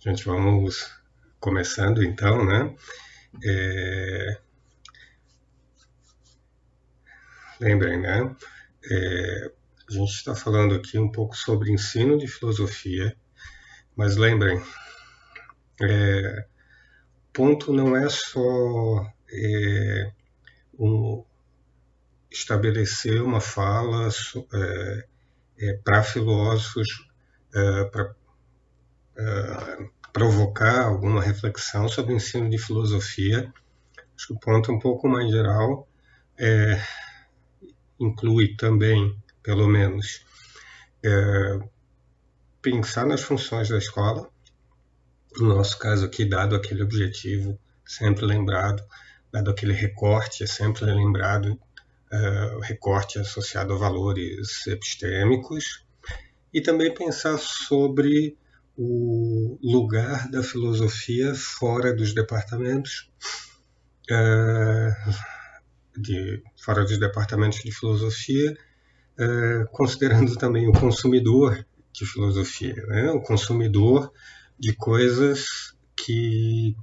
Gente, vamos começando então, né? É... Lembrem, né? É... A gente está falando aqui um pouco sobre ensino de filosofia, mas lembrem, é... ponto não é só é... um... estabelecer uma fala é, é, para filósofos, é, para uh, provocar alguma reflexão sobre o ensino de filosofia. Acho que o ponto um pouco mais geral é, inclui também, pelo menos, é, pensar nas funções da escola, no nosso caso aqui, dado aquele objetivo sempre lembrado, dado aquele recorte, é sempre lembrado, o recorte associado a valores epistêmicos, e também pensar sobre o lugar da filosofia fora dos departamentos, é, de, fora dos departamentos de filosofia, é, considerando também o consumidor de filosofia, né? o consumidor de coisas que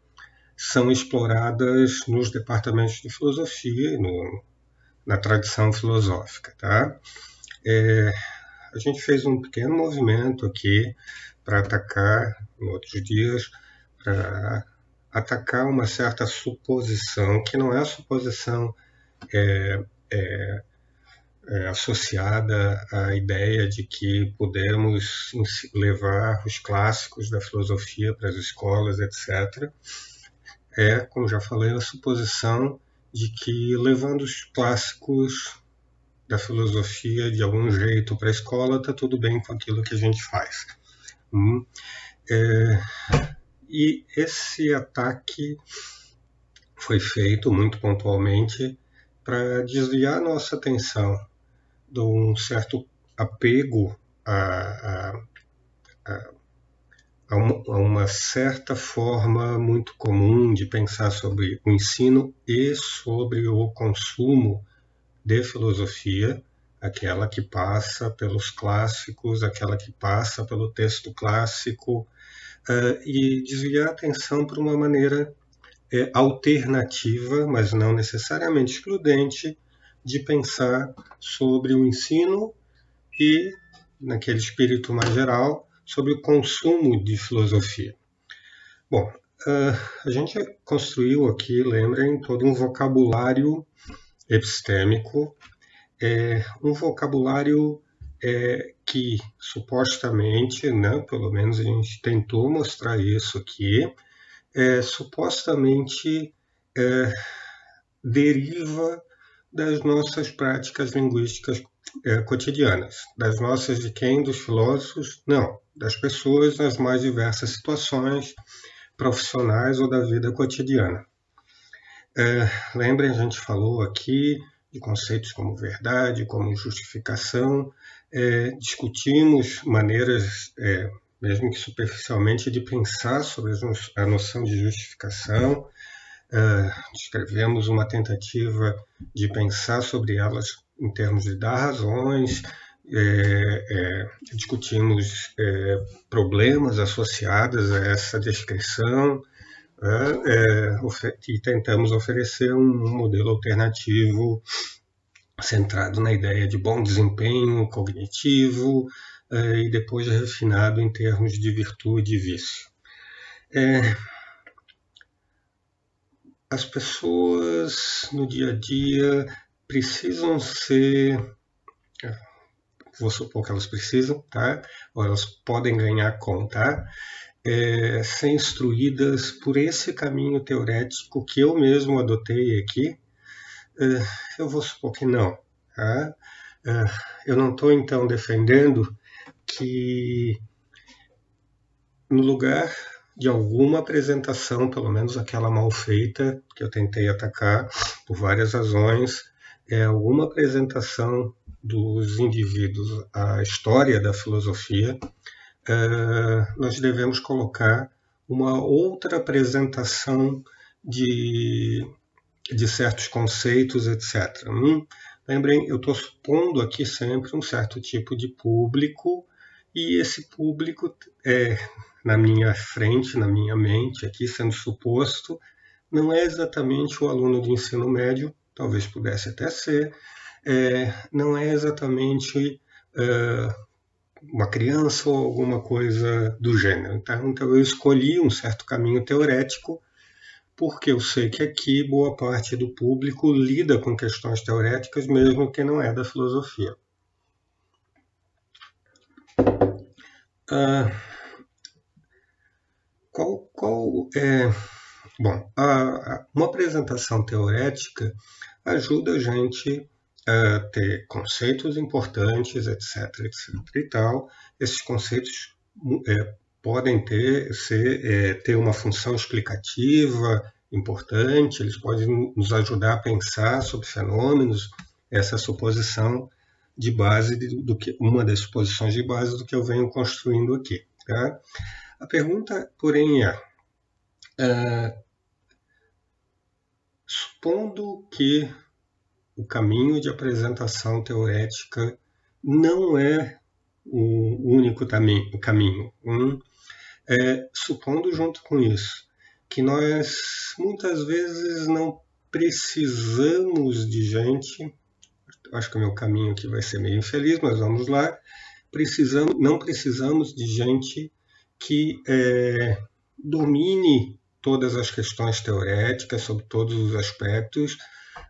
são exploradas nos departamentos de filosofia no, na tradição filosófica. Tá? É, a gente fez um pequeno movimento aqui para atacar, em outros dias, para atacar uma certa suposição, que não é suposição é, é, é, associada à ideia de que podemos levar os clássicos da filosofia para as escolas, etc. É, como já falei, a suposição de que levando os clássicos da filosofia de algum jeito para a escola, está tudo bem com aquilo que a gente faz. Hum. É, e esse ataque foi feito muito pontualmente para desviar nossa atenção de um certo apego a, a, a, a, uma, a uma certa forma muito comum de pensar sobre o ensino e sobre o consumo de filosofia aquela que passa pelos clássicos, aquela que passa pelo texto clássico, uh, e desviar a atenção para uma maneira é, alternativa, mas não necessariamente excludente, de pensar sobre o ensino e, naquele espírito mais geral, sobre o consumo de filosofia. Bom, uh, a gente construiu aqui, lembrem, todo um vocabulário epistêmico é um vocabulário é, que supostamente, né, pelo menos a gente tentou mostrar isso aqui, é, supostamente é, deriva das nossas práticas linguísticas é, cotidianas, das nossas de quem? Dos filósofos? Não, das pessoas nas mais diversas situações profissionais ou da vida cotidiana. É, lembrem, a gente falou aqui de conceitos como verdade, como justificação, é, discutimos maneiras, é, mesmo que superficialmente, de pensar sobre a noção de justificação, é, descrevemos uma tentativa de pensar sobre elas em termos de dar razões, é, é, discutimos é, problemas associados a essa descrição, é, e tentamos oferecer um modelo alternativo centrado na ideia de bom desempenho cognitivo é, e depois refinado em termos de virtude e vício. É, as pessoas no dia a dia precisam ser vou supor que elas precisam, tá? Ou elas podem ganhar com, tá? É, ser instruídas por esse caminho teorético que eu mesmo adotei aqui, é, eu vou supor que não. Tá? É, eu não estou então defendendo que no lugar de alguma apresentação, pelo menos aquela mal feita que eu tentei atacar por várias razões, é alguma apresentação dos indivíduos à história da filosofia nós devemos colocar uma outra apresentação de, de certos conceitos, etc. Hum? Lembrem, eu estou supondo aqui sempre um certo tipo de público, e esse público é, na minha frente, na minha mente, aqui sendo suposto, não é exatamente o aluno de ensino médio, talvez pudesse até ser, é, não é exatamente é, uma criança ou alguma coisa do gênero. Tá? Então eu escolhi um certo caminho teorético porque eu sei que aqui boa parte do público lida com questões teoréticas, mesmo que não é da filosofia. Ah, qual, qual é. Bom, a, uma apresentação teorética ajuda a gente a ter conceitos importantes, etc, etc e tal. Esses conceitos é, podem ter, ser, é, ter uma função explicativa importante, eles podem nos ajudar a pensar sobre fenômenos, essa suposição de base de, do que uma das suposições de base do que eu venho construindo aqui. Tá? A pergunta, porém, é, é supondo que o caminho de apresentação teorética não é o único caminho. Um, é, supondo junto com isso que nós muitas vezes não precisamos de gente acho que o meu caminho aqui vai ser meio infeliz, mas vamos lá. Precisamos, não precisamos de gente que é, domine todas as questões teoréticas sobre todos os aspectos.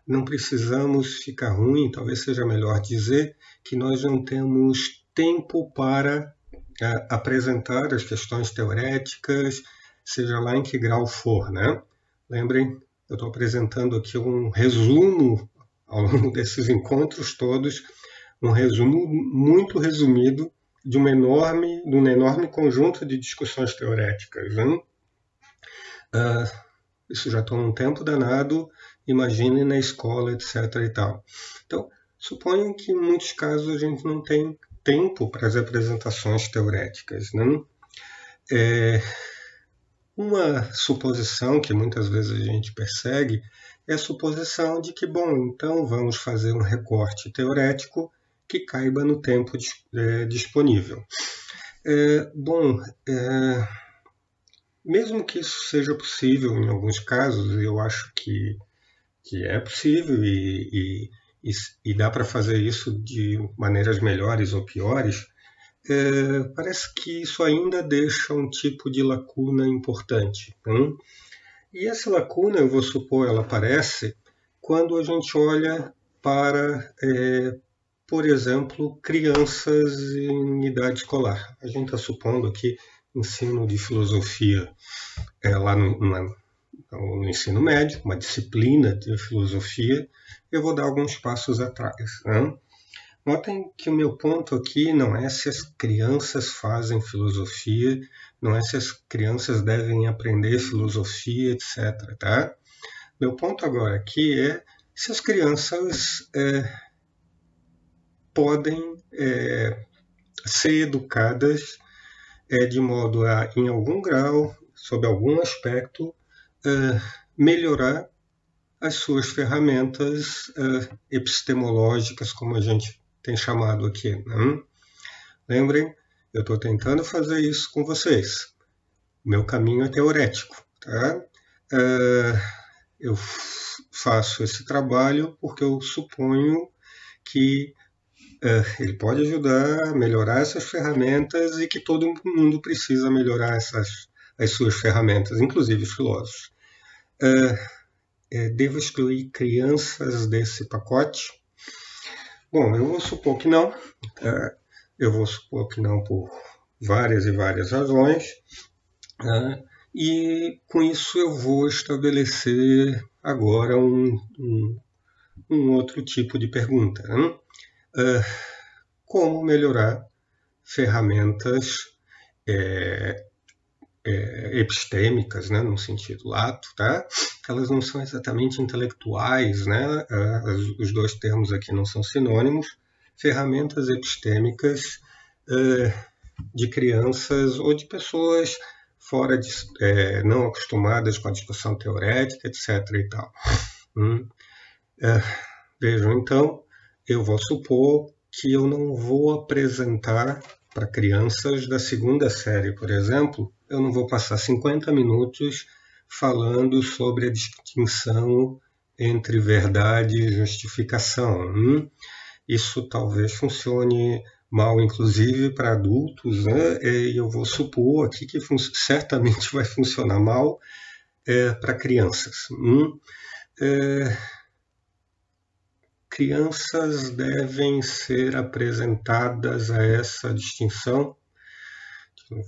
Não precisamos ficar ruim, talvez seja melhor dizer que nós não temos tempo para é, apresentar as questões teoréticas, seja lá em que grau for, né? Lembrem, eu estou apresentando aqui um resumo ao longo desses encontros todos um resumo muito resumido de, uma enorme, de um enorme conjunto de discussões teoréticas. Uh, isso já toma um tempo danado, imagine na escola, etc. e tal. Então, suponho que em muitos casos a gente não tem tempo para as apresentações teoréticas. Né? É, uma suposição que muitas vezes a gente persegue é a suposição de que, bom, então vamos fazer um recorte teorético que caiba no tempo é, disponível. É, bom, é, mesmo que isso seja possível em alguns casos, eu acho que, que é possível e, e, e dá para fazer isso de maneiras melhores ou piores, é, parece que isso ainda deixa um tipo de lacuna importante. Hein? E essa lacuna, eu vou supor, ela aparece quando a gente olha para, é, por exemplo, crianças em idade escolar. A gente está supondo aqui ensino de filosofia é, lá no, no, ensino médio, uma disciplina de filosofia, eu vou dar alguns passos atrás. Né? Notem que o meu ponto aqui não é se as crianças fazem filosofia, não é se as crianças devem aprender filosofia, etc. Tá? Meu ponto agora aqui é se as crianças é, podem é, ser educadas é, de modo a, em algum grau, sob algum aspecto, melhorar as suas ferramentas é, epistemológicas, como a gente tem chamado aqui. Né? Lembrem, eu estou tentando fazer isso com vocês. Meu caminho é teorético. Tá? Uh, eu faço esse trabalho porque eu suponho que uh, ele pode ajudar a melhorar essas ferramentas e que todo mundo precisa melhorar essas, as suas ferramentas, inclusive os filósofos. Uh, devo excluir crianças desse pacote? Bom, eu vou supor que não. É, eu vou supor que não por várias e várias razões. É, e com isso eu vou estabelecer agora um, um, um outro tipo de pergunta. Né? É, como melhorar ferramentas é, é, epistêmicas, né, no sentido lato, tá? Elas não são exatamente intelectuais, né? os dois termos aqui não são sinônimos. Ferramentas epistêmicas é, de crianças ou de pessoas fora de, é, não acostumadas com a discussão teorética, etc. E tal. Hum. É, vejam, então, eu vou supor que eu não vou apresentar para crianças da segunda série, por exemplo, eu não vou passar 50 minutos falando sobre a distinção entre verdade e justificação. Hum? Isso talvez funcione mal, inclusive para adultos, né? e eu vou supor aqui que certamente vai funcionar mal é, para crianças. Hum? É, crianças devem ser apresentadas a essa distinção?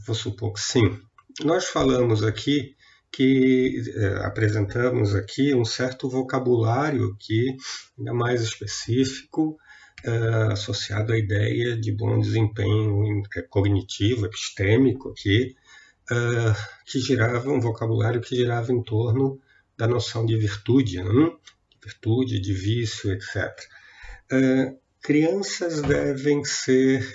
Vou supor que sim. Nós falamos aqui que é, apresentamos aqui um certo vocabulário que ainda mais específico é, associado à ideia de bom desempenho é, cognitivo, epistêmico aqui, é, que girava um vocabulário que girava em torno da noção de virtude, né? virtude, de vício, etc. É, crianças devem ser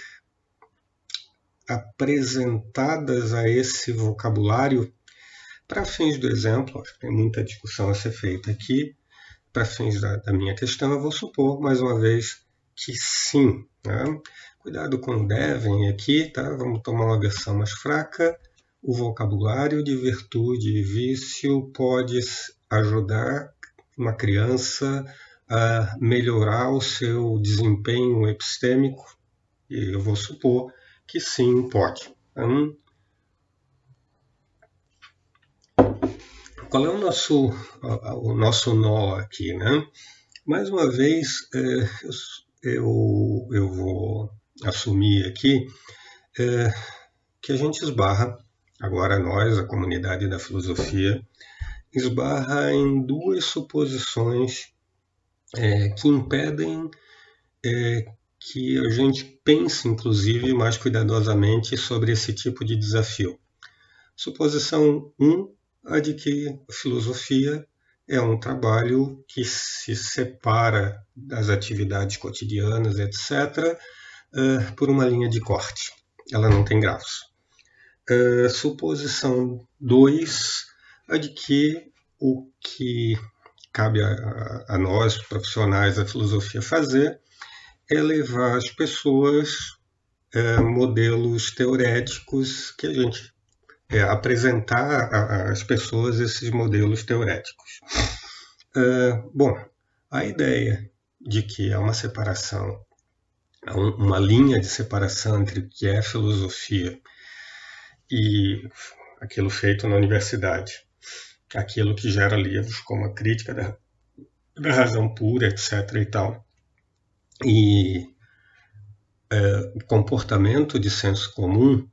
apresentadas a esse vocabulário para fins do exemplo, acho que tem muita discussão a ser feita aqui. Para fins da, da, minha questão, eu vou supor, mais uma vez, que sim. Né? Cuidado com devem aqui, tá? Vamos tomar uma versão mais fraca. O vocabulário de virtude e vício pode ajudar uma criança a melhorar o seu desempenho epistêmico? E eu vou supor que sim, pode. Então, qual é o nosso, o nosso nó aqui, né? Mais uma vez, é, eu, eu vou assumir aqui é, que a gente esbarra, agora nós, a comunidade da filosofia, esbarra em duas suposições é, que impedem é, que a gente pense, inclusive, mais cuidadosamente sobre esse tipo de desafio. Suposição 1 um, a de que a filosofia é um trabalho que se separa das atividades cotidianas, etc., uh, por uma linha de corte. Ela não tem graus. Uh, suposição 2, a de que o que cabe a, a, nós, profissionais da filosofia, fazer é levar as pessoas uh, modelos teoréticos que a gente é, apresentar às pessoas esses modelos teoréticos. Uh, bom, a ideia de que há uma separação, uma linha de separação entre o que é filosofia e aquilo feito na universidade, aquilo que gera livros como a crítica da, da razão pura, etc. e tal, e é, comportamento de senso comum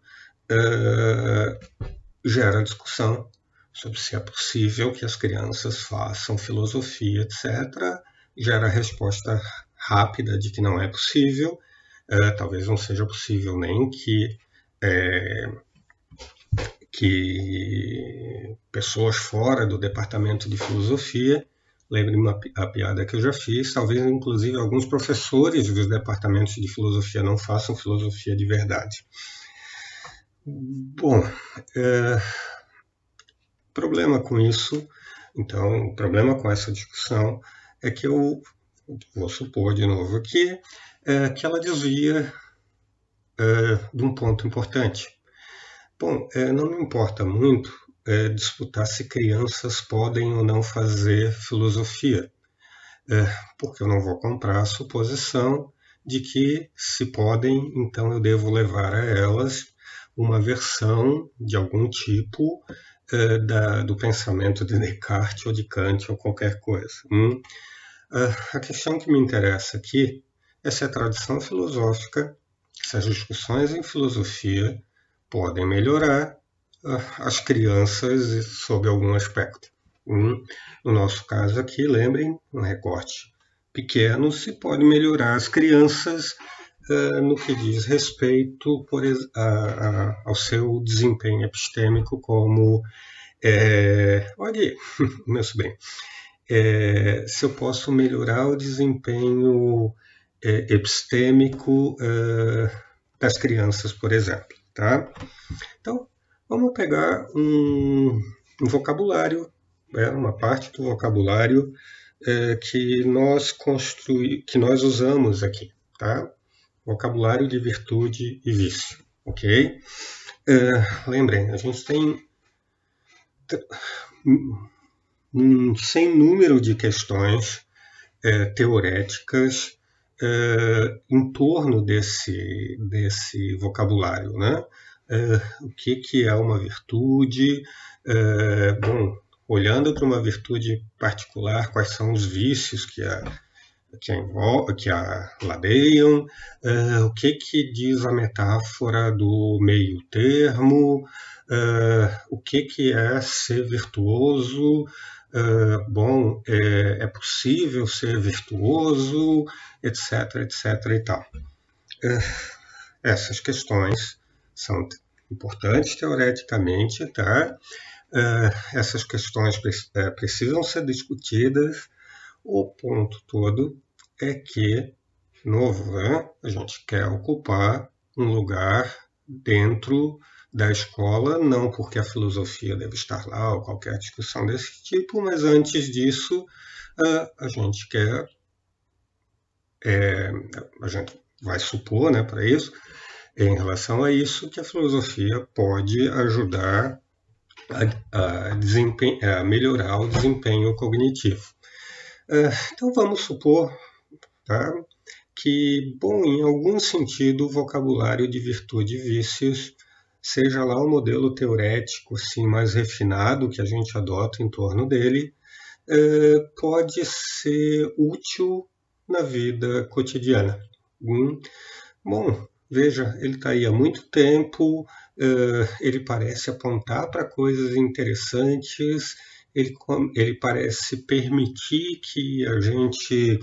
uh, gera discussão sobre se é possível que as crianças façam filosofia, etc. Gera a resposta rápida de que não é possível. Uh, talvez não seja possível nem que, é, que pessoas fora do departamento de filosofia Lembre-me a piada que eu já fiz, talvez inclusive alguns professores dos departamentos de filosofia não façam filosofia de verdade. Bom, é, problema com isso, então, o problema com essa discussão é que eu vou supor de novo aqui é, que ela desvia é, de um ponto importante. Bom, é, não me importa muito é, disputar se crianças podem ou não fazer filosofia, é, porque eu não vou comprar a suposição de que se podem, então eu devo levar a elas uma versão de algum tipo uh, da, do pensamento de Descartes ou de Kant ou qualquer coisa. Hum? Uh, a questão que me interessa aqui é se a tradição filosófica, se as discussões em filosofia podem melhorar as crianças sob algum aspecto. Hum? No nosso caso aqui, lembrem, um recorte pequeno, se pode melhorar as crianças uh, no que diz respeito por, a, a, ao seu desempenho epistêmico como. É, olha aí, meu sobrinho. É, se eu posso melhorar o desempenho é, epistêmico das crianças, por exemplo. Tá? Então, vamos pegar um, um vocabulário, né, uma parte do vocabulário é, que nós construí, que nós usamos aqui, tá? vocabulário de virtude e vício. ok? Uh, lembrem, a gente tem um sem número de questões é, teoréticas é, em torno desse, desse vocabulário. Né? É, o que, que é uma virtude? É, bom, olhando para uma virtude particular, quais são os vícios que a, que a, que a ladeiam, é, o que, que diz a metáfora do meio termo, o que, que é ser virtuoso, uh, bom, é, é, possível ser virtuoso, etc, etc e tal. Uh, essas questões são importantes teoreticamente, tá? Uh, essas questões pre precisam ser discutidas. O ponto todo é que, novo, né, a gente quer ocupar um lugar dentro da escola, não porque a filosofia deve estar lá ou qualquer discussão desse tipo, mas antes disso a gente quer, é, a gente vai supor, né, para isso, em relação a isso, que a filosofia pode ajudar a, a, a melhorar o desempenho cognitivo. É, então vamos supor tá, que, bom, em algum sentido, o vocabulário de virtude e vícios seja lá o modelo teorético assim, mais refinado que a gente adota em torno dele, é, pode ser útil na vida cotidiana. Hum? Bom, veja, ele está aí há muito tempo, ele parece apontar para coisas interessantes, ele, ele, parece permitir que a gente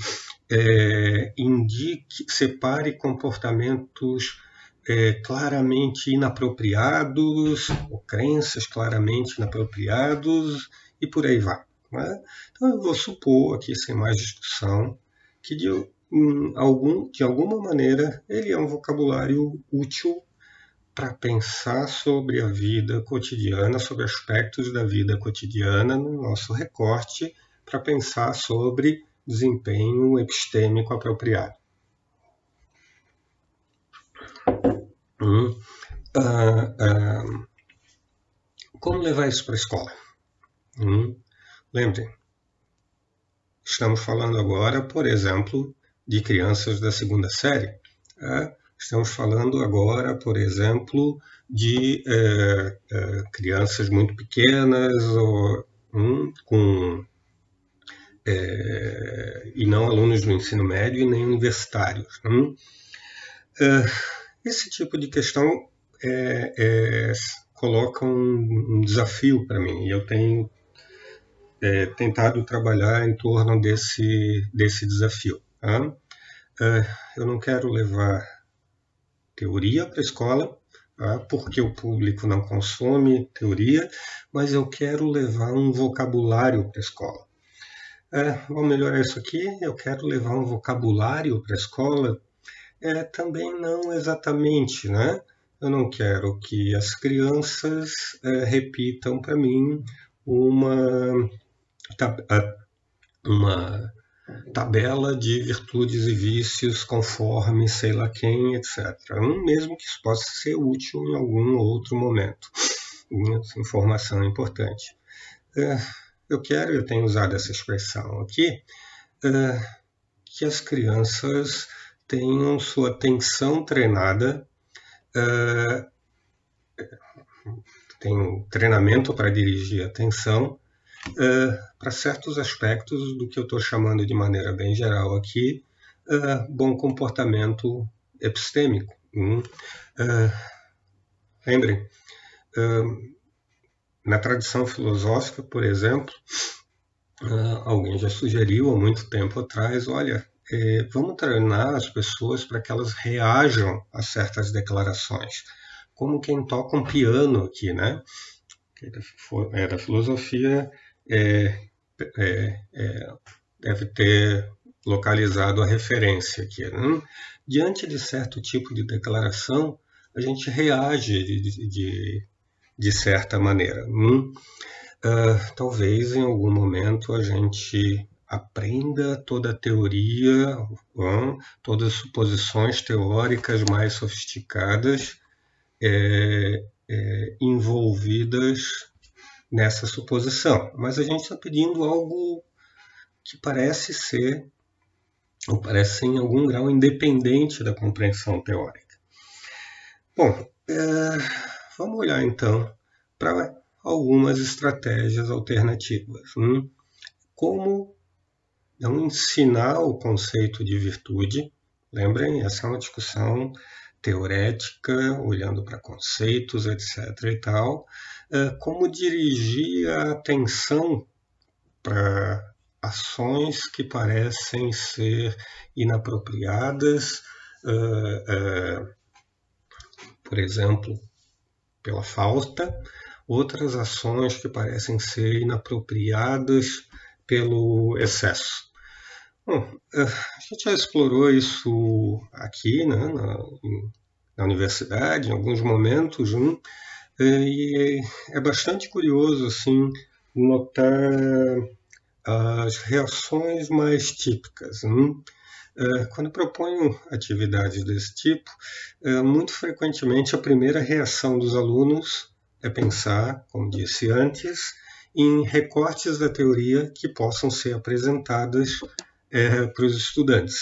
é, indique, separe comportamentos é, claramente inapropriados, ou crenças claramente inapropriados, e por aí vai. Né? Então eu vou supor aqui, sem mais discussão, que de, algum, de alguma maneira ele é um vocabulário útil para pensar sobre a vida cotidiana, sobre aspectos da vida cotidiana no nosso recorte, para pensar sobre desempenho epistêmico apropriado. Hum. Ah, ah, como levar isso para a escola? Hum. Lembrem, estamos falando agora, por exemplo, de crianças da segunda série. É? Estamos falando agora, por exemplo, de é, é, crianças muito pequenas ou, hum, com é, e não alunos do ensino médio e nem universitários. Hum? É, esse tipo de questão é, coloca um, um desafio para mim e eu tenho tentado trabalhar em torno desse, desse desafio. Tá? Eu não quero levar teoria para a escola, tá? porque o público não consome teoria, mas eu quero levar um vocabulário para a escola. É, vamos melhorar isso aqui. Eu quero levar um vocabulário para a escola é, também não exatamente, né? Eu não quero que as crianças é, repitam para mim uma, uma tabela de virtudes e vícios conforme sei lá quem, etc. Mesmo que isso possa ser útil em algum outro momento. Essa informação é importante. É, eu quero, eu tenho usado essa expressão aqui, é, que as crianças tenham sua atenção treinada, tem um treinamento para dirigir a atenção uh, para certos aspectos do que eu estou chamando de maneira bem geral aqui, uh, bom comportamento epistêmico. Hum? lembrem, na tradição filosófica, por exemplo, alguém já sugeriu há muito tempo atrás, olha, vamos treinar as pessoas para que elas reajam a certas declarações, como quem toca um piano aqui, né? É da filosofia, é, é, é, deve ter localizado a referência aqui. Né? Diante de certo tipo de declaração, a gente reage de, de, de certa maneira. Hum? Uh, talvez em algum momento a gente aprenda toda a teoria, todas as suposições teóricas mais sofisticadas é, é, envolvidas nessa suposição, mas a gente está pedindo algo que parece ser, ou parece ser em algum grau independente da compreensão teórica. Bom, é, vamos olhar então para algumas estratégias alternativas. Hum? Como não ensinar o conceito de virtude, lembrem, essa é uma discussão teorética, olhando para conceitos, etc. e tal, é, como dirigir a atenção para ações que parecem ser inapropriadas, é, é, por exemplo, pela falta, outras ações que parecem ser inapropriadas pelo excesso. Bom, a gente já explorou isso aqui né, na, na universidade, em alguns momentos, né, e é bastante curioso assim notar as reações mais típicas. Né? Quando proponho atividades desse tipo, muito frequentemente a primeira reação dos alunos é pensar, como disse antes, em recortes da teoria que possam ser apresentadas é, para os estudantes.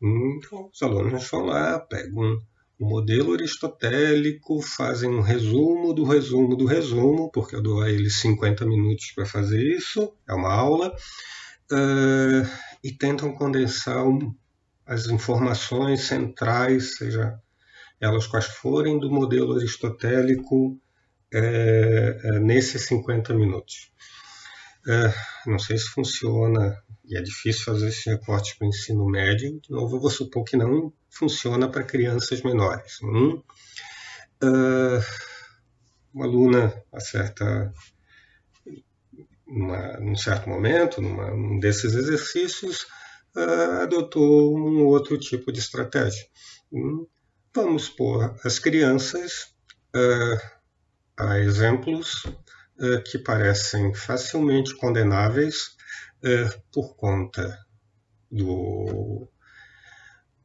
Então, os alunos vão lá, pegam o modelo aristotélico, fazem um resumo do resumo do resumo, porque eu dou a eles 50 minutos para fazer isso, é uma aula, uh, e tentam condensar um, as informações centrais, seja elas quais forem, do modelo aristotélico é, é, nesses 50 minutos. É, não sei se funciona, e é difícil fazer esse recorte para o ensino médio, de novo eu vou supor que não funciona para crianças menores. Hum? Uh, uma aluna acerta uma, num certo momento, numa, num desses exercícios, uh, adotou um outro tipo de estratégia. Hum? Vamos pôr as crianças uh, a exemplos que parecem facilmente condenáveis por conta do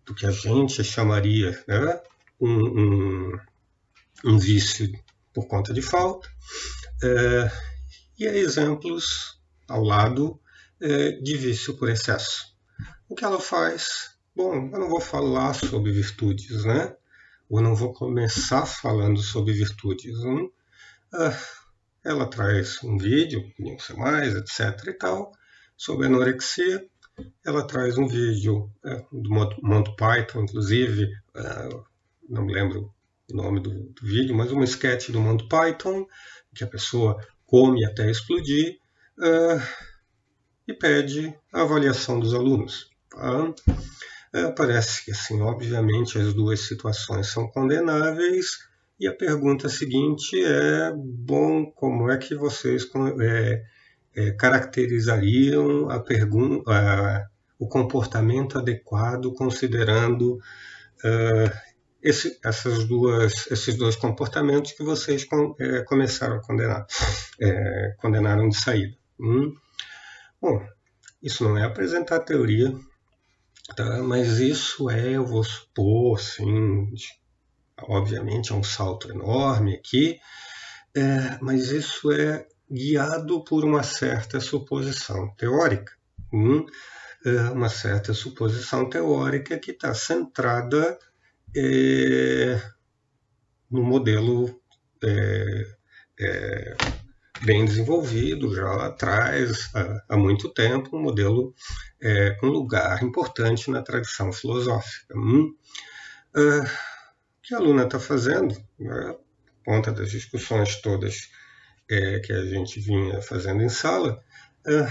do que a gente chamaria né, um, um, um, vício por conta de falta, é, e exemplos ao lado de vício por excesso. O que ela faz? Bom, eu não vou falar sobre virtudes, né? Ou não vou começar falando sobre virtudes. Hein? Ah, ela traz um vídeo, não sei mais, etc. e tal, sobre anorexia, ela traz um vídeo é, do Monty Python, inclusive, é, não me lembro o nome do, do, vídeo, mas um sketch do Monty Python, que a pessoa come até explodir, é, e pede a avaliação dos alunos. Tá? É, parece que, assim, obviamente, as duas situações são condenáveis, e a pergunta seguinte é: bom, como é que vocês é, é, caracterizariam a pergunta, o comportamento adequado considerando uh, esse, essas duas, esses dois comportamentos que vocês com, é, começaram a condenar, é, condenaram de saída. Hum? Bom, isso não é apresentar teoria, tá? mas isso é, eu vou supor, assim, obviamente é um salto enorme aqui, é, mas isso é guiado por uma certa suposição teórica. Hum? Uma certa suposição teórica que está centrada é, no modelo é, é, bem desenvolvido já lá atrás, há, há muito tempo, um modelo é, com lugar importante na tradição filosófica. Hum? Que a aluna está fazendo, né, por conta das discussões todas é, que a gente vinha fazendo em sala, é,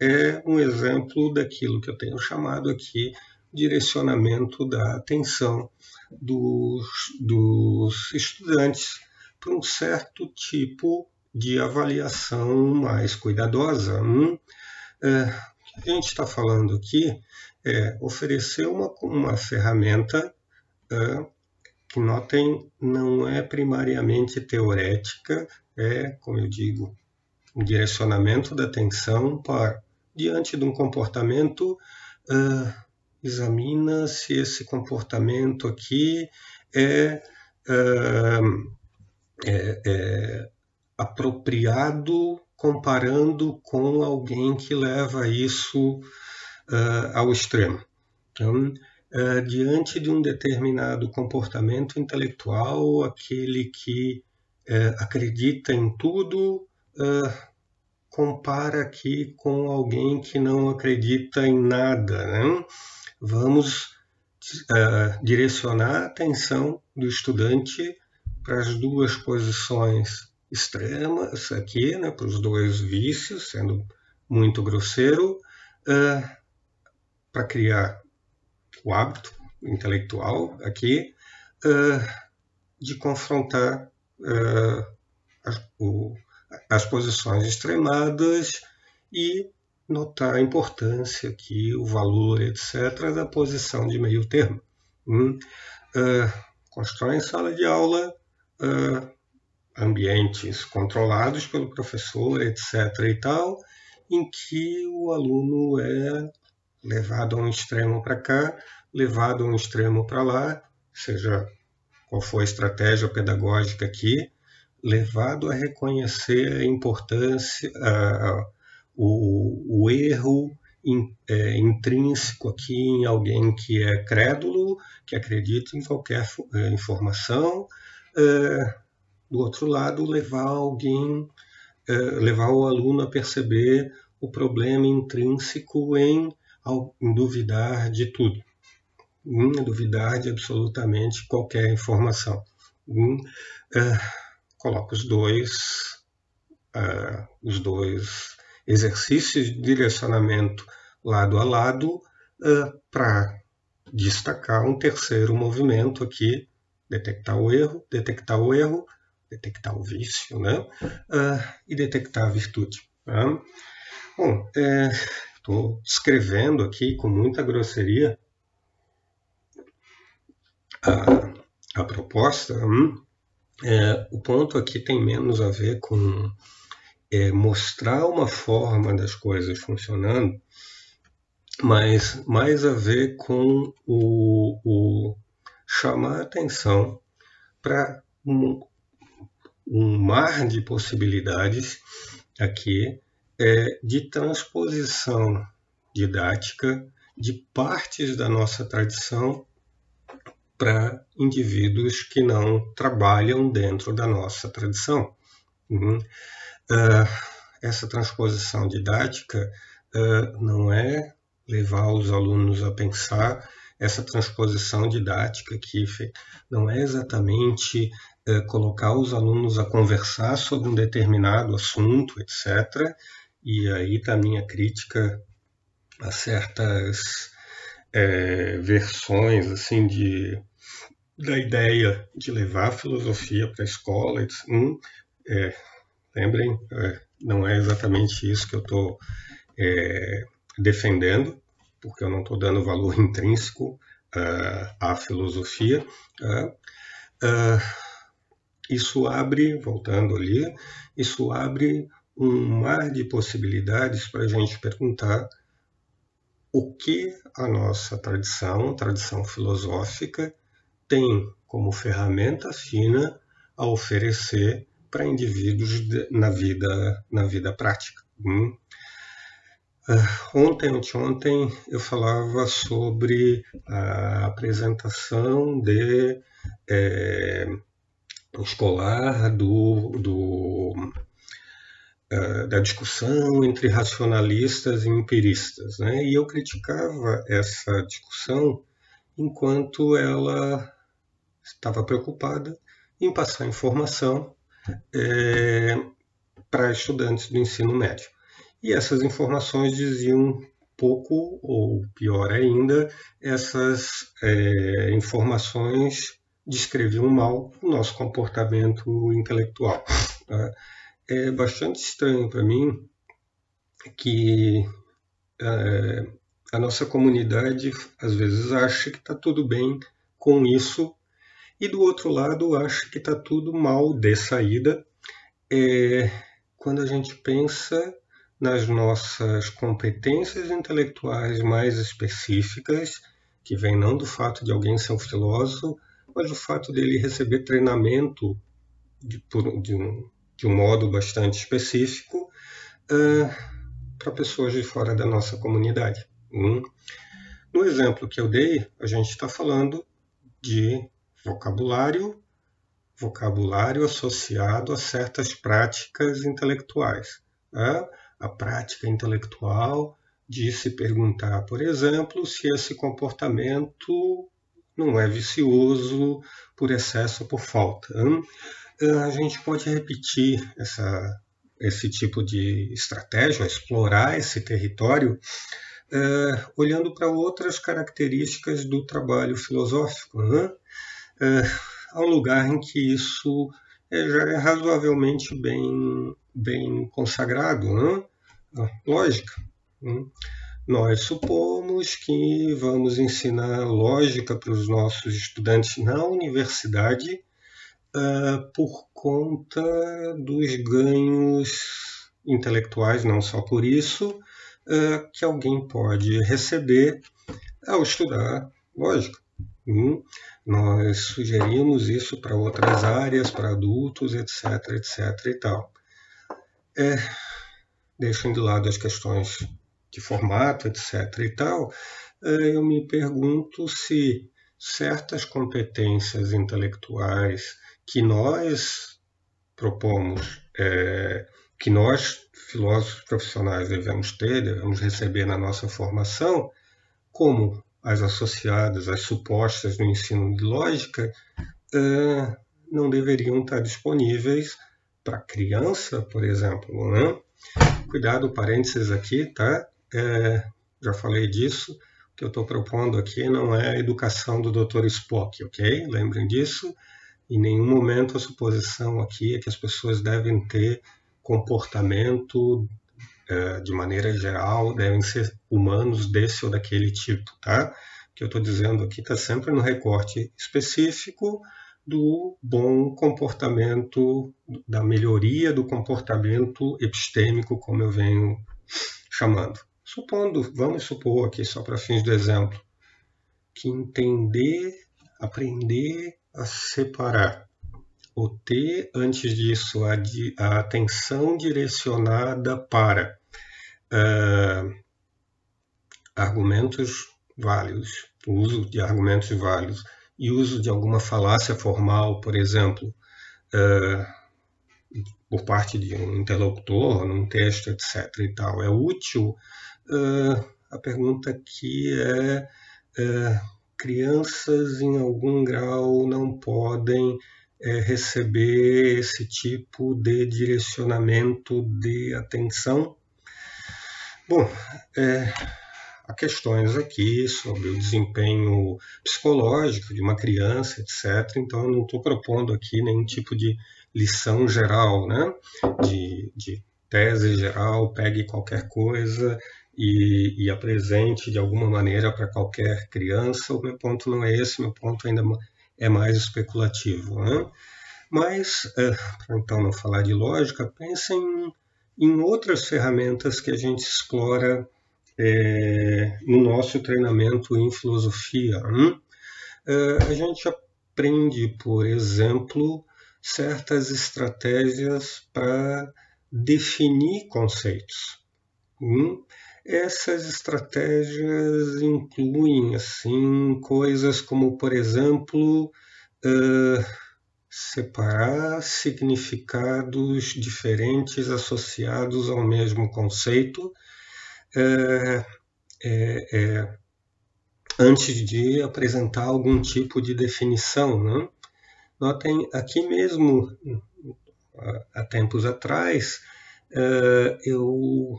é um exemplo daquilo que eu tenho chamado aqui direcionamento da atenção dos, dos estudantes para um certo tipo de avaliação mais cuidadosa. Hum? É, o que a gente está falando aqui é oferecer uma, uma ferramenta é, que, notem, não é primariamente teorética, é, como eu digo, um direcionamento da atenção para, diante de um comportamento, uh, examina se esse comportamento aqui é uh, é, é, apropriado comparando com alguém que leva isso uh, ao extremo. Então, uh, diante de um determinado comportamento intelectual, aquele que uh, acredita em tudo compara aqui com alguém que não acredita em nada. Né? Vamos direcionar a atenção do estudante para as duas posições extremas aqui, né, para os dois vícios, sendo muito grosseiro, uh, para criar o hábito intelectual aqui uh, de confrontar uh, as, o, as posições extremadas e notar a importância aqui, o valor, etc., da posição de meio termo. Hum? em sala de aula ambientes controlados pelo professor, etc. e tal, em que o aluno é levado a um extremo para cá, levado a um extremo para lá, seja qual for a estratégia pedagógica aqui, levado a reconhecer a importância, a, o, o, erro in, é, intrínseco aqui em alguém que é crédulo, que acredita em qualquer é, informação, é, do outro lado, levar alguém, é, levar o aluno a perceber o problema intrínseco em, em duvidar de tudo, em duvidar de absolutamente qualquer informação. Em, é, coloca os dois, é, os dois exercícios de direcionamento lado a lado para destacar um terceiro movimento aqui, detectar o erro, detectar o erro detectar o vício, né? Uh, e detectar a virtude. Tá? Bom, estou descrevendo aqui com muita grosseria a, a proposta. Hum? É, o ponto aqui tem menos a ver com é, mostrar uma forma das coisas funcionando, mas mais a ver com o, o chamar atenção para um, um mar de possibilidades aqui é, de transposição didática de partes da nossa tradição para indivíduos que não trabalham dentro da nossa tradição. Uhum. Uh, essa transposição didática uh, não é levar os alunos a pensar essa transposição didática que não é exatamente é, colocar os alunos a conversar sobre um determinado assunto, etc. E aí está a minha crítica a certas é, versões assim de da ideia de levar a filosofia para a escola. Hum, é, lembrem, é, não é exatamente isso que eu estou é, defendendo, porque eu não estou dando valor intrínseco uh, à filosofia. Uh, uh, isso abre, voltando ali, isso abre um mar de possibilidades para a gente perguntar o que a nossa tradição, tradição filosófica, tem como ferramenta fina a oferecer para indivíduos na vida, na vida prática. Hum? Uh, ontem, anteontem, eu falava sobre a apresentação de é, escolar do, do da discussão entre racionalistas e empiristas. Né? E eu criticava essa discussão enquanto ela estava preocupada em passar informação é, para estudantes do ensino médio. E essas informações diziam pouco, ou pior ainda, essas é, informações descreviam mal o nosso comportamento intelectual. Tá? É bastante estranho para mim que é, a nossa comunidade às vezes acha que está tudo bem com isso e do outro lado acha que está tudo mal de saída. É, quando a gente pensa nas nossas competências intelectuais mais específicas, que vem não do fato de alguém ser um filósofo, mas o fato dele receber treinamento de, por, de, um, de um, modo bastante específico uh, para pessoas de fora da nossa comunidade. No exemplo que eu dei, a gente está falando de vocabulário, vocabulário associado a certas práticas intelectuais. Né? A prática intelectual de se perguntar, por exemplo, se esse comportamento não é vicioso por excesso ou por falta. Hein? A gente pode repetir essa, esse tipo de estratégia, explorar esse território, é, olhando para outras características do trabalho filosófico. Né? É, há um lugar em que isso é, já é razoavelmente bem, bem consagrado. Né? Lógica. Hum. Nós supomos que vamos ensinar lógica para os nossos estudantes na universidade uh, por conta dos ganhos intelectuais, não só por isso, uh, que alguém pode receber ao estudar lógica. Hum. Nós sugerimos isso para outras áreas, para adultos, etc, etc e tal. É, deixando de lado as questões de formato, etc. e tal, eh, eu me pergunto se certas competências intelectuais que nós propomos, é, que nós, filósofos profissionais, devemos ter, devemos receber na nossa formação, como as associadas, as supostas no ensino de lógica, é, não deveriam estar disponíveis para criança, por exemplo. Né? Cuidado, parênteses aqui, tá? É, já falei disso. O que eu estou propondo aqui não é a educação do Dr. Spock, ok? Lembrem disso. Em nenhum momento a suposição aqui é que as pessoas devem ter comportamento é, de maneira geral, devem ser humanos desse ou daquele tipo, tá? O que eu estou dizendo aqui está sempre no recorte específico do bom comportamento, da melhoria do comportamento epistêmico, como eu venho chamando. Supondo, vamos supor aqui, só para fins do exemplo, que entender, aprender a separar, ou ter, antes disso, a, a atenção direcionada para uh, argumentos válidos, o uso de argumentos válidos e uso de alguma falácia formal, por exemplo, uh, por parte de um interlocutor, num texto, etc. e tal, é útil uh, a pergunta aqui é: crianças em algum grau não podem uh, receber esse tipo de direcionamento de atenção? Bom, é, há questões aqui sobre o desempenho psicológico de uma criança, etc. Então, eu não estou propondo aqui nenhum tipo de lição geral, né? de, de tese geral, pegue qualquer coisa e, e apresente de alguma maneira para qualquer criança. O meu ponto não é esse, meu ponto ainda é mais especulativo. Né? Mas, é, para então não falar de lógica, pensem em, outras ferramentas que a gente explora é, no nosso treinamento em filosofia. Hein? É, a gente aprende, por exemplo, certas estratégias para definir conceitos. Hum? Essas estratégias incluem assim coisas como, por exemplo, uh, separar significados diferentes associados ao mesmo conceito é, é, antes de apresentar algum tipo de definição. Né? Notem aqui mesmo, há tempos atrás, eu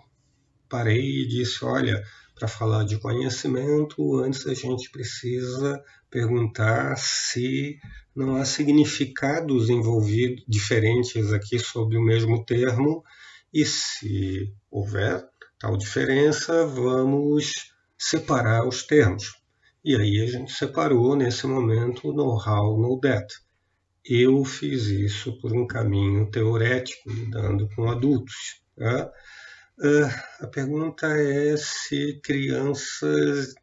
parei e disse: olha, para falar de conhecimento, antes a gente precisa perguntar se não há significados envolvidos diferentes aqui sobre o mesmo termo e se houver tal diferença, vamos separar os termos. E aí a gente separou nesse momento know-how, know-that. Eu fiz isso por um caminho teorético, lidando com adultos. Tá? Uh, a pergunta é se crianças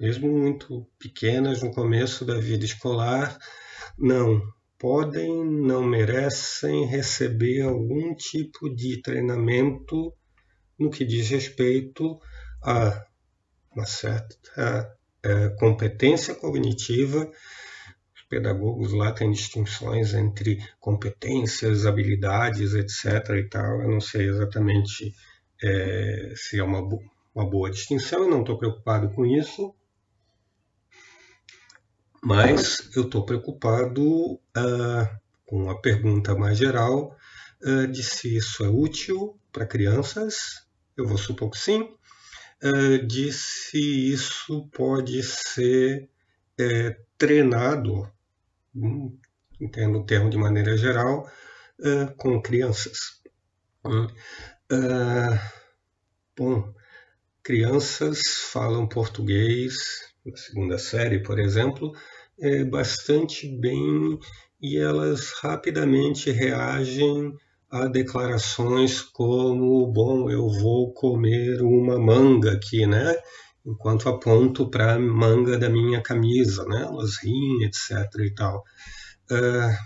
mesmo muito pequenas no começo da vida escolar, não podem, não merecem receber algum tipo de treinamento no que diz respeito a uma certa competência cognitiva. Os pedagogos lá têm distinções entre competências, habilidades, etc. e tal. Eu não sei exatamente é, se é uma, uma boa distinção, eu não estou preocupado com isso, mas eu estou preocupado uh, com a pergunta mais geral uh, de se isso é útil para crianças, eu vou supor que sim, uh, de se isso pode ser é, treinado, entendo o termo de maneira geral, com crianças. Hum, bom, crianças falam português na segunda série, por exemplo, é, bastante bem e elas rapidamente reagem a declarações como: bom, eu vou comer uma manga aqui, né? Enquanto aponto para a manga da minha camisa, né? Elas riem, etc. e tal. Uh,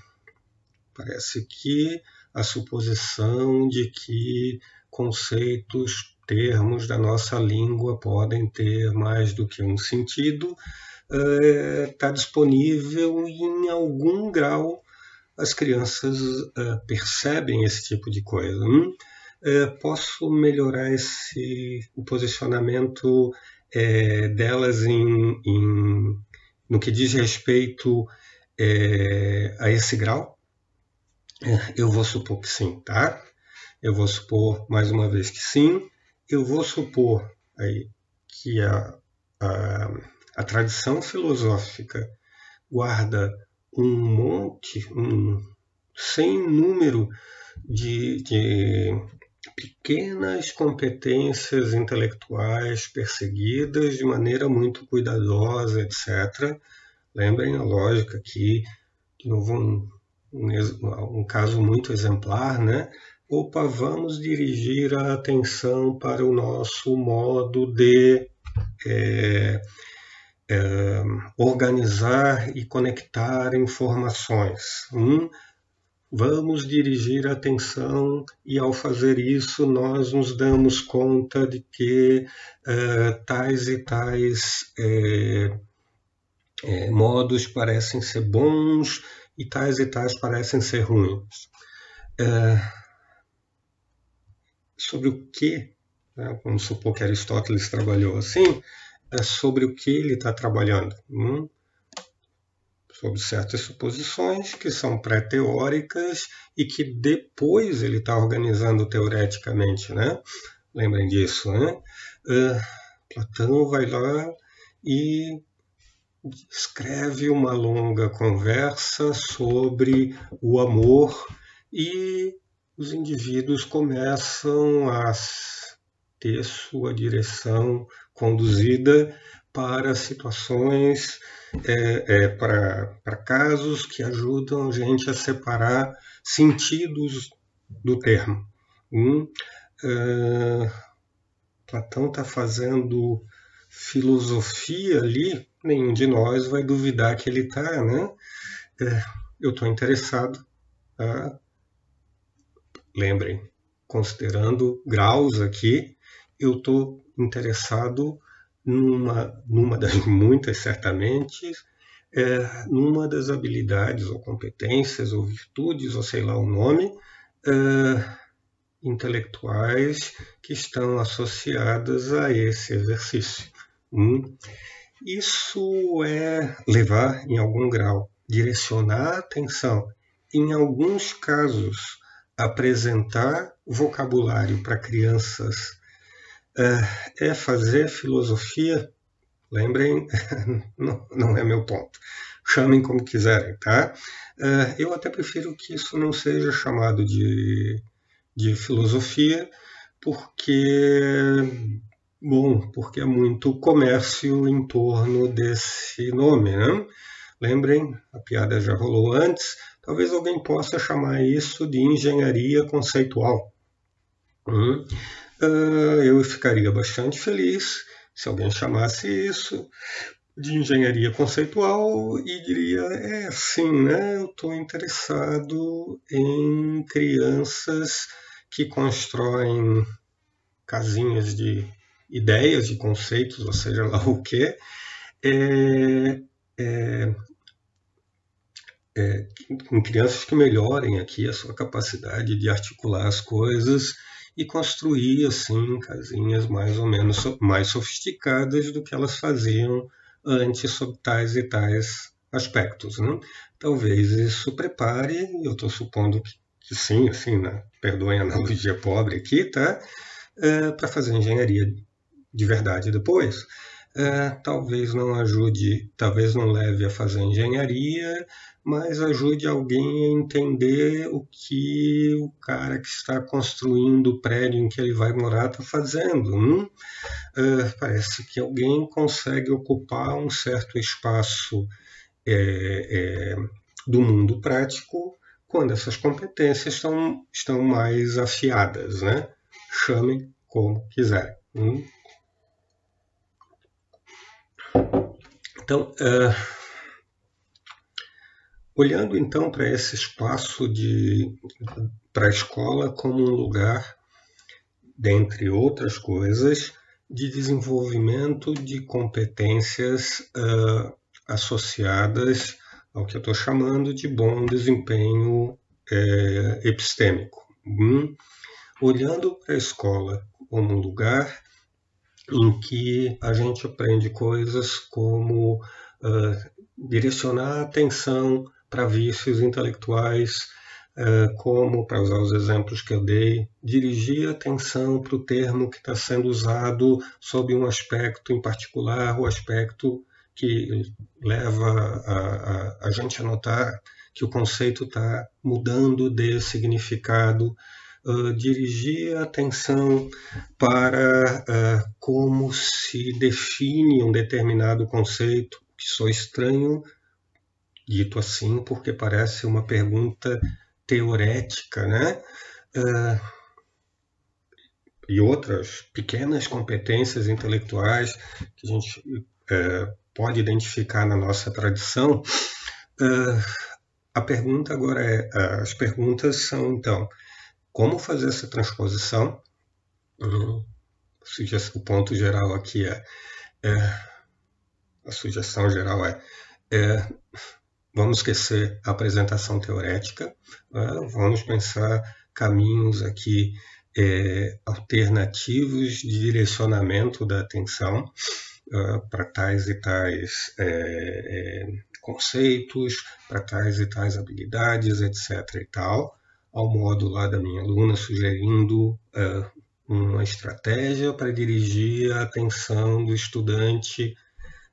parece que a suposição de que conceitos termos da nossa língua podem ter mais do que um sentido, está uh, disponível em algum grau as crianças uh, percebem esse tipo de coisa. Hum? Uh, posso melhorar esse, o posicionamento é, delas em, em, no que diz respeito é, a esse grau? Eu vou supor que sim, tá? Eu vou supor mais uma vez que sim eu vou supor aí que a, a, a tradição filosófica guarda um monte, um sem número de, de pequenas competências intelectuais perseguidas de maneira muito cuidadosa, etc. Lembrem a lógica aqui, de novo, um, um, um caso muito exemplar, né? opa, vamos dirigir a atenção para o nosso modo de é, é, organizar e conectar informações. Hum? Vamos dirigir a atenção e, ao fazer isso, nós nos damos conta de que é, tais e tais é, é, modos parecem ser bons e tais e tais parecem ser ruins. Sobre o que, né, vamos supor que Aristóteles trabalhou assim, é sobre o que ele está trabalhando. Hum? Sobre certas suposições que são pré-teóricas e que depois ele está organizando teoreticamente. Né? Lembrem disso. Né? Uh, Platão vai lá e escreve uma longa conversa sobre o amor e os indivíduos começam a ter sua direção conduzida para situações, é, é, para, casos que ajudam a gente a separar sentidos do termo. Hum? Uh, Platão está fazendo filosofia ali, nenhum de nós vai duvidar que ele está, né? É, eu estou interessado a Lembrem, considerando graus aqui, eu estou interessado numa, numa das muitas, certamente, é, numa das habilidades ou competências ou virtudes, ou sei lá o nome, é, intelectuais que estão associadas a esse exercício. Hum? Isso é levar, em algum grau, direcionar a atenção, em alguns casos, apresentar vocabulário para crianças é, é fazer filosofia. Lembrem, não, não é meu ponto. Chamem como quiserem, tá? É, eu até prefiro que isso não seja chamado de, de filosofia, porque bom, porque é muito comércio em torno desse nome, né? Lembrem, a piada já rolou antes, talvez alguém possa chamar isso de engenharia conceitual. Hum? Uh, eu ficaria bastante feliz se alguém chamasse isso de engenharia conceitual e diria é assim, né? Eu estou interessado em crianças que constroem casinhas de ideias, de conceitos, ou seja lá o que, é, é, é, em crianças que melhorem aqui a sua capacidade de articular as coisas e construir assim casinhas mais ou menos mais sofisticadas do que elas faziam antes sobre tais e tais aspectos. Né? Talvez isso prepare, eu estou supondo que, que, sim, assim, né? perdoem a analogia pobre aqui, tá? É, para fazer engenharia de verdade depois. É, talvez não ajude, talvez não leve a fazer engenharia, mas ajude alguém a entender o que o cara que está construindo o prédio em que ele vai morar está fazendo. Hum? Uh, parece que alguém consegue ocupar um certo espaço é, é, do mundo prático quando essas competências estão, estão mais afiadas. Né? Chamem como quiserem. Hum? Então, uh, Olhando então para esse espaço de para a escola como um lugar, dentre outras coisas, de desenvolvimento de competências uh, associadas ao que eu estou chamando de bom desempenho é, epistêmico. Hum? Olhando para a escola como um lugar em que a gente aprende coisas como uh, direcionar a atenção para vícios intelectuais, eh, como, para usar os exemplos que eu dei, dirigir atenção para o termo que está sendo usado sob um aspecto em particular, o aspecto que leva a, a, a gente a notar que o conceito está mudando de significado, dirigir a atenção para uh, como se define um determinado conceito, que sou estranho dito assim, porque parece uma pergunta teorética, né? Uh, e outras pequenas competências intelectuais que a gente pode identificar na nossa tradição. A pergunta agora é, as perguntas são então, como fazer essa transposição? Uhum. O ponto geral aqui é, é a sugestão geral é, é Vamos esquecer a apresentação teorética, né? vamos pensar caminhos aqui é, alternativos de direcionamento da atenção uh, para tais e tais é, é, conceitos, para tais e tais habilidades, etc. e tal, ao modo lá da minha aluna sugerindo uh, uma estratégia para dirigir a atenção do estudante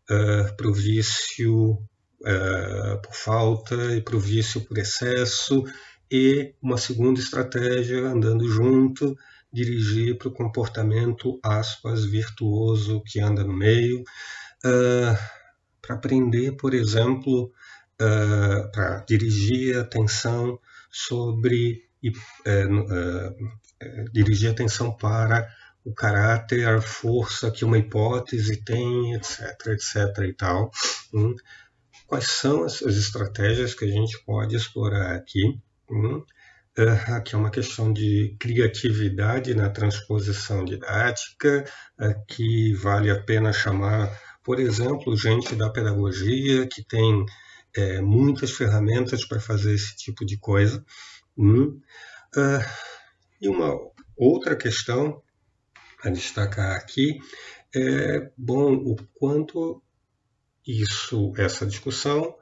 uh, para o vício é, por falta e para o vício por excesso, e uma segunda estratégia, andando junto, dirigir para o comportamento, aspas, virtuoso que anda no meio, para aprender, por exemplo, para dirigir a atenção sobre, uh, dirigir a atenção para o caráter, a força que uma hipótese tem, etc, etc e tal. Hum quais são as, estratégias que a gente pode explorar aqui. Hum? Uh, aqui é uma questão de criatividade na transposição didática, aqui vale a pena chamar, por exemplo, gente da pedagogia que tem é, muitas ferramentas para fazer esse tipo de coisa. Hum? Uh, e uma outra questão a destacar aqui é, bom, o quanto isso, essa discussão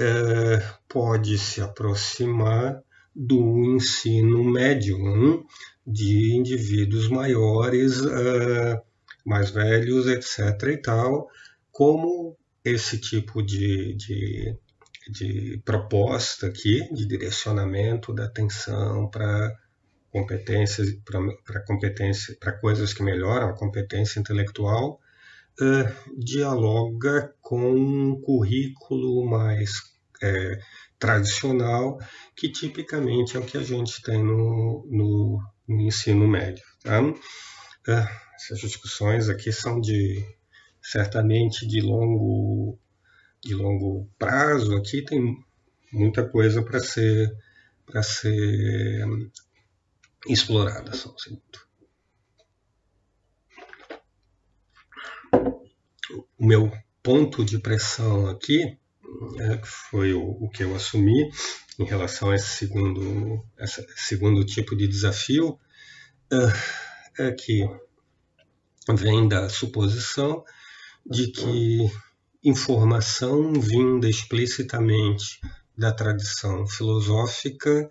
é, pode se aproximar do ensino médio hein, de indivíduos maiores, é, mais velhos, etc. e tal, como esse tipo de, de, de proposta aqui, de direcionamento da atenção para competências, para competência, para coisas que melhoram a competência intelectual, uh, dialoga com um currículo mais é, tradicional, que tipicamente é o que a gente tem no, no, no ensino médio. Tá? Uh, essas discussões aqui são de certamente de longo, de longo prazo, aqui tem muita coisa para ser, para ser explorada. Só um segundo. O meu ponto de pressão aqui, é, foi o, o, que eu assumi em relação a esse segundo, esse segundo tipo de desafio, é, é que vem da suposição de que informação vinda explicitamente da tradição filosófica,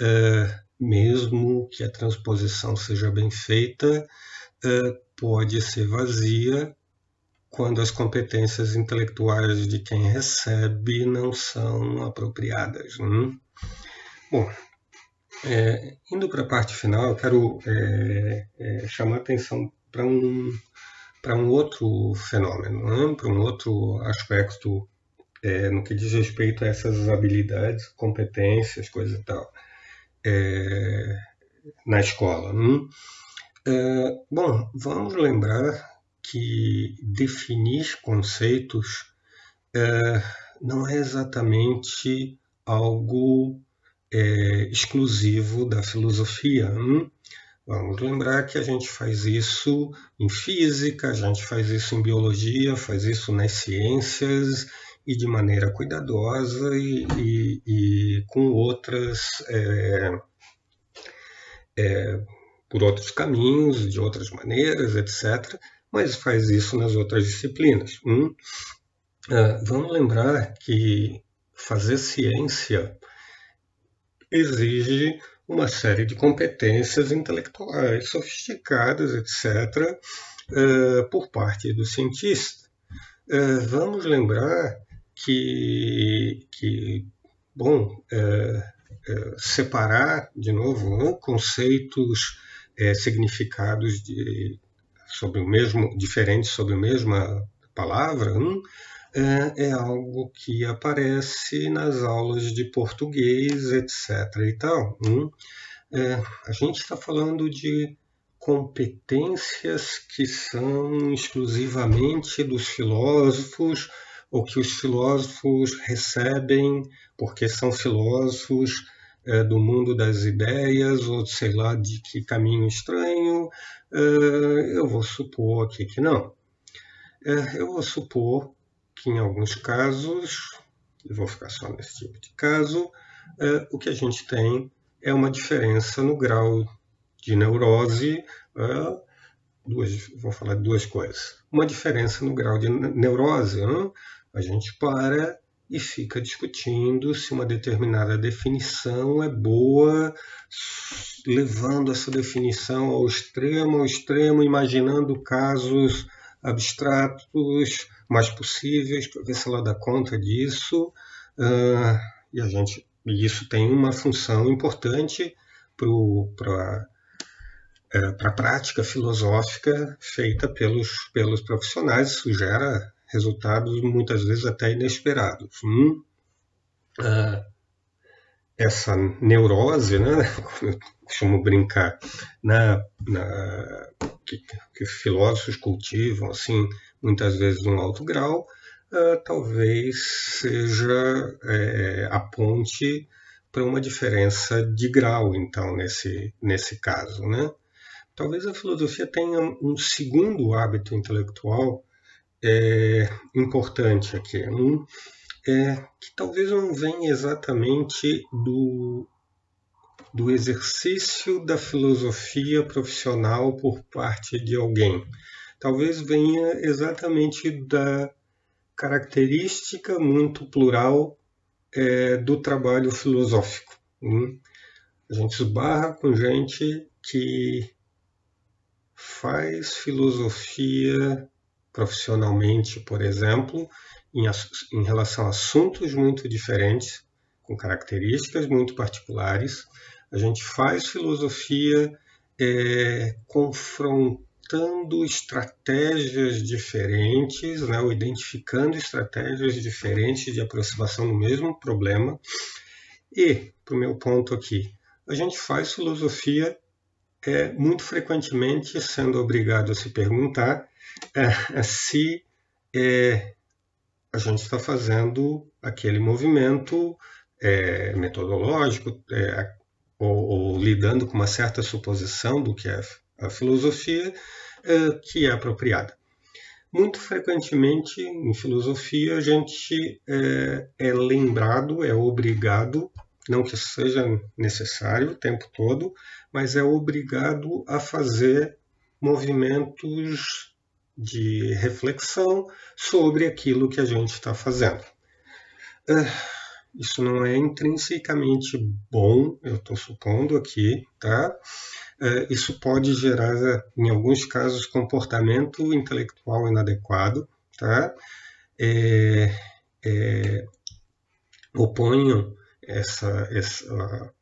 é, mesmo que a transposição seja bem feita, é, pode ser vazia quando as competências intelectuais de quem recebe não são apropriadas. Né? Bom, é, indo para a parte final, eu quero é, é, chamar atenção para um, para um outro fenômeno, né? para um outro aspecto é, no que diz respeito a essas habilidades, competências, coisas e tal, é, na escola. Né? É, bom, vamos lembrar que definir conceitos é, não é exatamente algo é, exclusivo da filosofia. Hum? Vamos lembrar que a gente faz isso em física, a gente faz isso em biologia, faz isso nas ciências e de maneira cuidadosa e, e, e com outras. É, é, por outros caminhos, de outras maneiras, etc mas faz isso nas outras disciplinas. Hum? Vamos lembrar que fazer ciência exige uma série de competências intelectuais sofisticadas, etc., uh, por parte do cientista. Uh, vamos lembrar que, que bom, separar, de novo, conceitos, significados de sobre o mesmo, diferentes sobre a mesma palavra, hum, é, é, algo que aparece nas aulas de português, etc. E tal. Hum. É, a gente está falando de competências que são exclusivamente dos filósofos ou que os filósofos recebem porque são filósofos é, do mundo das ideias ou sei lá de que caminho estranho eh, eu vou supor aqui que não. Eh, eu vou supor que em alguns casos, eu vou ficar só nesse tipo de caso, eh, o que a gente tem é uma diferença no grau de neurose, duas, vou falar de duas coisas. Uma diferença no grau de neurose, a gente para e fica discutindo se uma determinada definição é boa, levando essa definição ao extremo, ao extremo, imaginando casos abstratos mais possíveis para ver se ela dá conta disso. Uh, e a gente, isso tem uma função importante para é, a prática filosófica feita pelos, pelos profissionais. Isso gera resultados muitas vezes até inesperados. Hum? Uh, essa neurose, né, como eu costumo brincar, na, na que, que, filósofos cultivam, assim, muitas vezes um alto grau, uh, talvez seja é, a ponte para uma diferença de grau, então, nesse, nesse caso. Né? Talvez a filosofia tenha um segundo hábito intelectual é, importante aqui. Um é, que talvez não venha exatamente do, do exercício da filosofia profissional por parte de alguém. Talvez venha exatamente da característica muito plural é, do trabalho filosófico. Hum? A gente esbarra com gente que faz filosofia profissionalmente, por exemplo, em, em relação a assuntos muito diferentes, com características muito particulares. A gente faz filosofia é, confrontando estratégias diferentes, né, ou identificando estratégias diferentes de aproximação do mesmo problema. E, para o meu ponto aqui, a gente faz filosofia é, muito frequentemente sendo obrigado a se perguntar é, se é, a gente está fazendo aquele movimento é, metodológico é, ou, ou, lidando com uma certa suposição do que é a filosofia é, que é apropriada. Muito frequentemente em filosofia a gente é, é lembrado, é obrigado, não que seja necessário o tempo todo, mas é obrigado a fazer movimentos de reflexão sobre aquilo que a gente está fazendo. Uh, isso não é intrinsecamente bom, eu estou supondo aqui, tá? Uh, isso pode gerar, em alguns casos, comportamento intelectual inadequado, tá? É, é, oponham essa, essa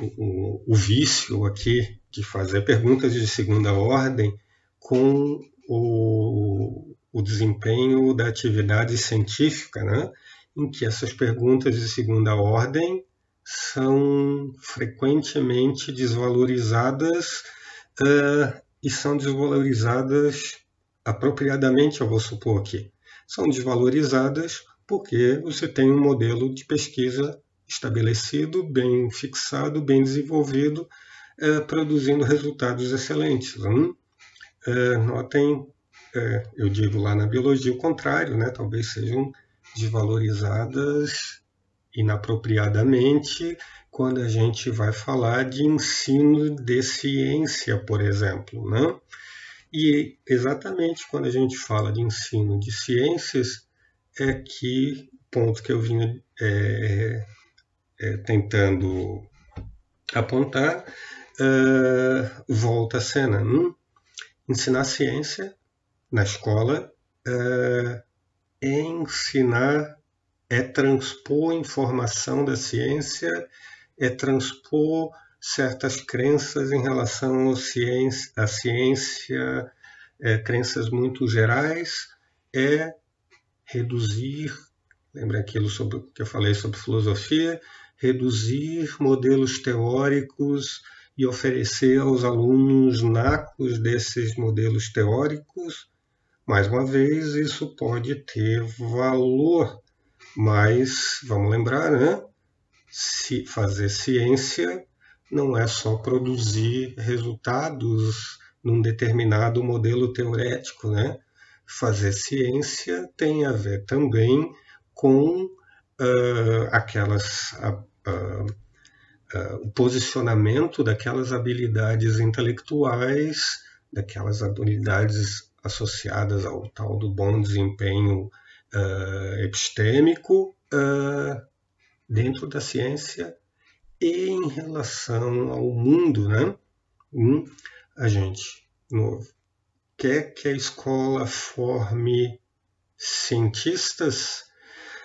o, o, vício aqui de fazer perguntas de segunda ordem com o, o desempenho da atividade científica, né? Em que essas perguntas de segunda ordem são frequentemente desvalorizadas uh, e são desvalorizadas apropriadamente, eu vou supor aqui. São desvalorizadas porque você tem um modelo de pesquisa estabelecido, bem fixado, bem desenvolvido, uh, produzindo resultados excelentes. Hum? Uh, notem, eu digo lá na biologia o contrário, né? talvez sejam desvalorizadas inapropriadamente quando a gente vai falar de ensino de ciência, por exemplo. Né? E exatamente quando a gente fala de ensino de ciências, é que ponto que eu vinha é, é, tentando apontar, uh, volta a cena. Hum? Ensinar ciência na escola uh, ensinar é transpor informação da ciência, é transpor certas crenças em relação à ciência, à ciência é, crenças muito gerais, é reduzir, lembra aquilo sobre, que eu falei sobre filosofia, reduzir modelos teóricos e oferecer aos alunos nacos desses modelos teóricos mais uma vez, isso pode ter valor, mas vamos lembrar, né? Se fazer ciência não é só produzir resultados num determinado modelo teorético, né? Fazer ciência tem a ver também com uh, aquelas uh, uh, o posicionamento daquelas habilidades intelectuais, daquelas habilidades associadas ao tal do bom desempenho uh, epistêmico uh, dentro da ciência e em relação ao mundo, né? Hum, a gente novo, quer que a escola forme cientistas.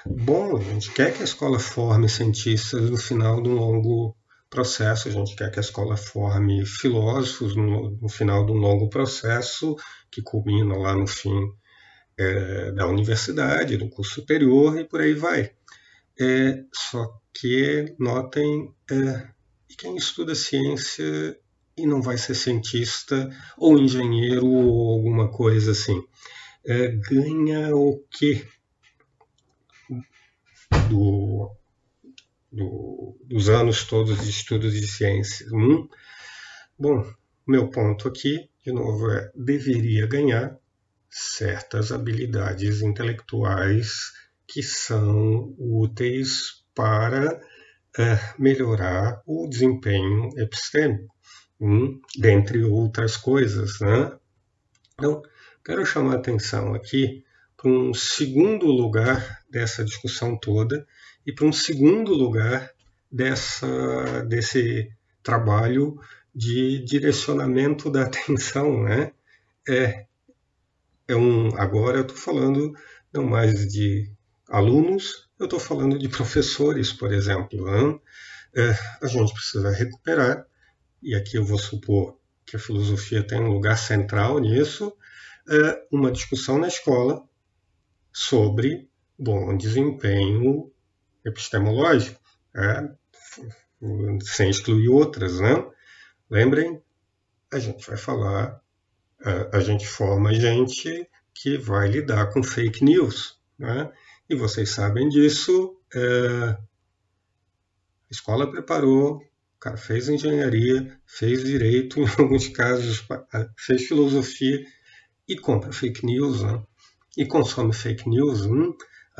Bom, a gente quer que a escola forme cientistas no final de um longo processo, a gente quer que a escola forme filósofos no, no final de um longo processo que culmina lá no fim é, da universidade, do curso superior e por aí vai. É, só que notem, é, quem estuda ciência e não vai ser cientista ou engenheiro ou alguma coisa assim, é, ganha o quê do, do, dos anos todos de estudos de ciências? Hum? Bom, meu ponto aqui de novo, é, deveria ganhar certas habilidades intelectuais que são úteis para é, melhorar o desempenho epistêmico, hum, dentre outras coisas. Né? Então, quero chamar a atenção aqui para um segundo lugar dessa discussão toda e para um segundo lugar dessa, desse trabalho de direcionamento da atenção, né? É, é um, agora eu estou falando não mais de alunos, eu estou falando de professores, por exemplo. Né? É, a gente precisa recuperar, e aqui eu vou supor que a filosofia tem um lugar central nisso, é, uma discussão na escola sobre bom desempenho epistemológico, é, sem excluir outras, né? Lembrem, a gente vai falar, a, a gente forma gente que vai lidar com fake news. Né? E vocês sabem disso. É... A escola preparou, o cara fez engenharia, fez direito, em alguns casos fez filosofia e compra fake news, né? E consome fake news. Hum,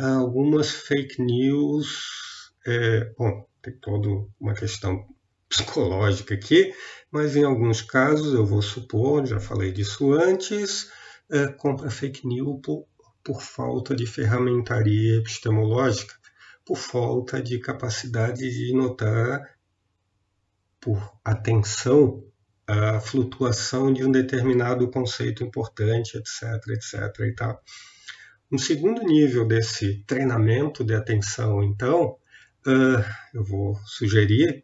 algumas fake news, é, bom, tem toda uma questão psicológica aqui, mas em alguns casos, eu vou supor, já falei disso antes, é, compra fake news por, por falta de ferramentaria epistemológica, por falta de capacidade de notar por atenção a flutuação de um determinado conceito importante, etc, etc e tal. Um segundo nível desse treinamento de atenção, então, uh, eu vou sugerir,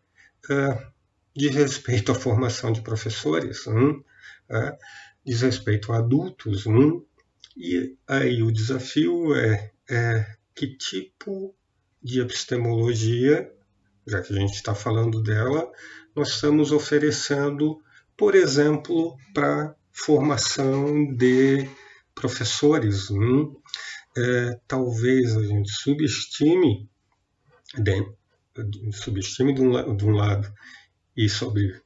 uh, diz respeito à formação de professores, um, uh, diz respeito a adultos, um, e aí o desafio é, é que tipo de epistemologia, já que a gente está falando dela, nós estamos oferecendo, por exemplo, para formação de professores. Hum? É, talvez a gente subestime, de, subestime de um, de um lado e sobre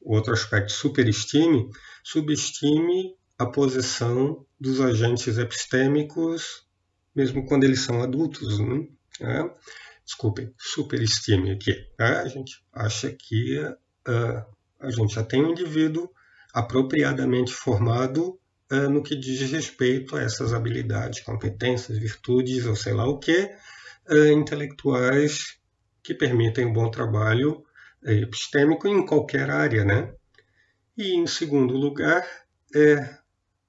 o outro aspecto superestime, subestime a posição dos agentes epistêmicos, mesmo quando eles são adultos. Né? É, desculpem, superestime aqui. É, a gente acha que uh, a gente já tem um indivíduo apropriadamente formado no que diz respeito a essas habilidades, competências, virtudes ou sei lá o que, uh, intelectuais que permitem um bom trabalho epistêmico em qualquer área, né? E em segundo lugar, é,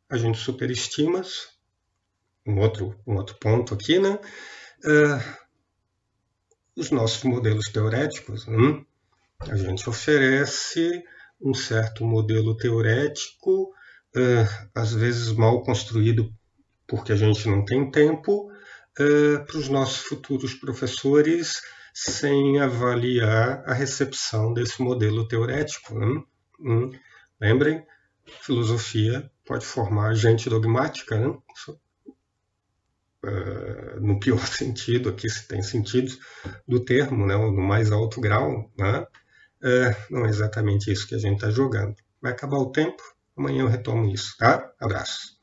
a gente superestima, um outro, um outro ponto aqui, né? Uh, os nossos modelos teoréticos. Hum? A gente oferece um certo modelo teorético, uh, às vezes mal construído porque a gente não tem tempo, uh, para os nossos futuros professores sem avaliar a recepção desse modelo teorético. Hum? Hum? Lembrem, filosofia pode formar gente dogmática, uh, no pior sentido, aqui se tem sentido do termo, né? no mais alto grau. Né? Uh, não é exatamente isso que a gente está jogando. Vai acabar o tempo, amanhã eu retomo isso. Tá? Abraço.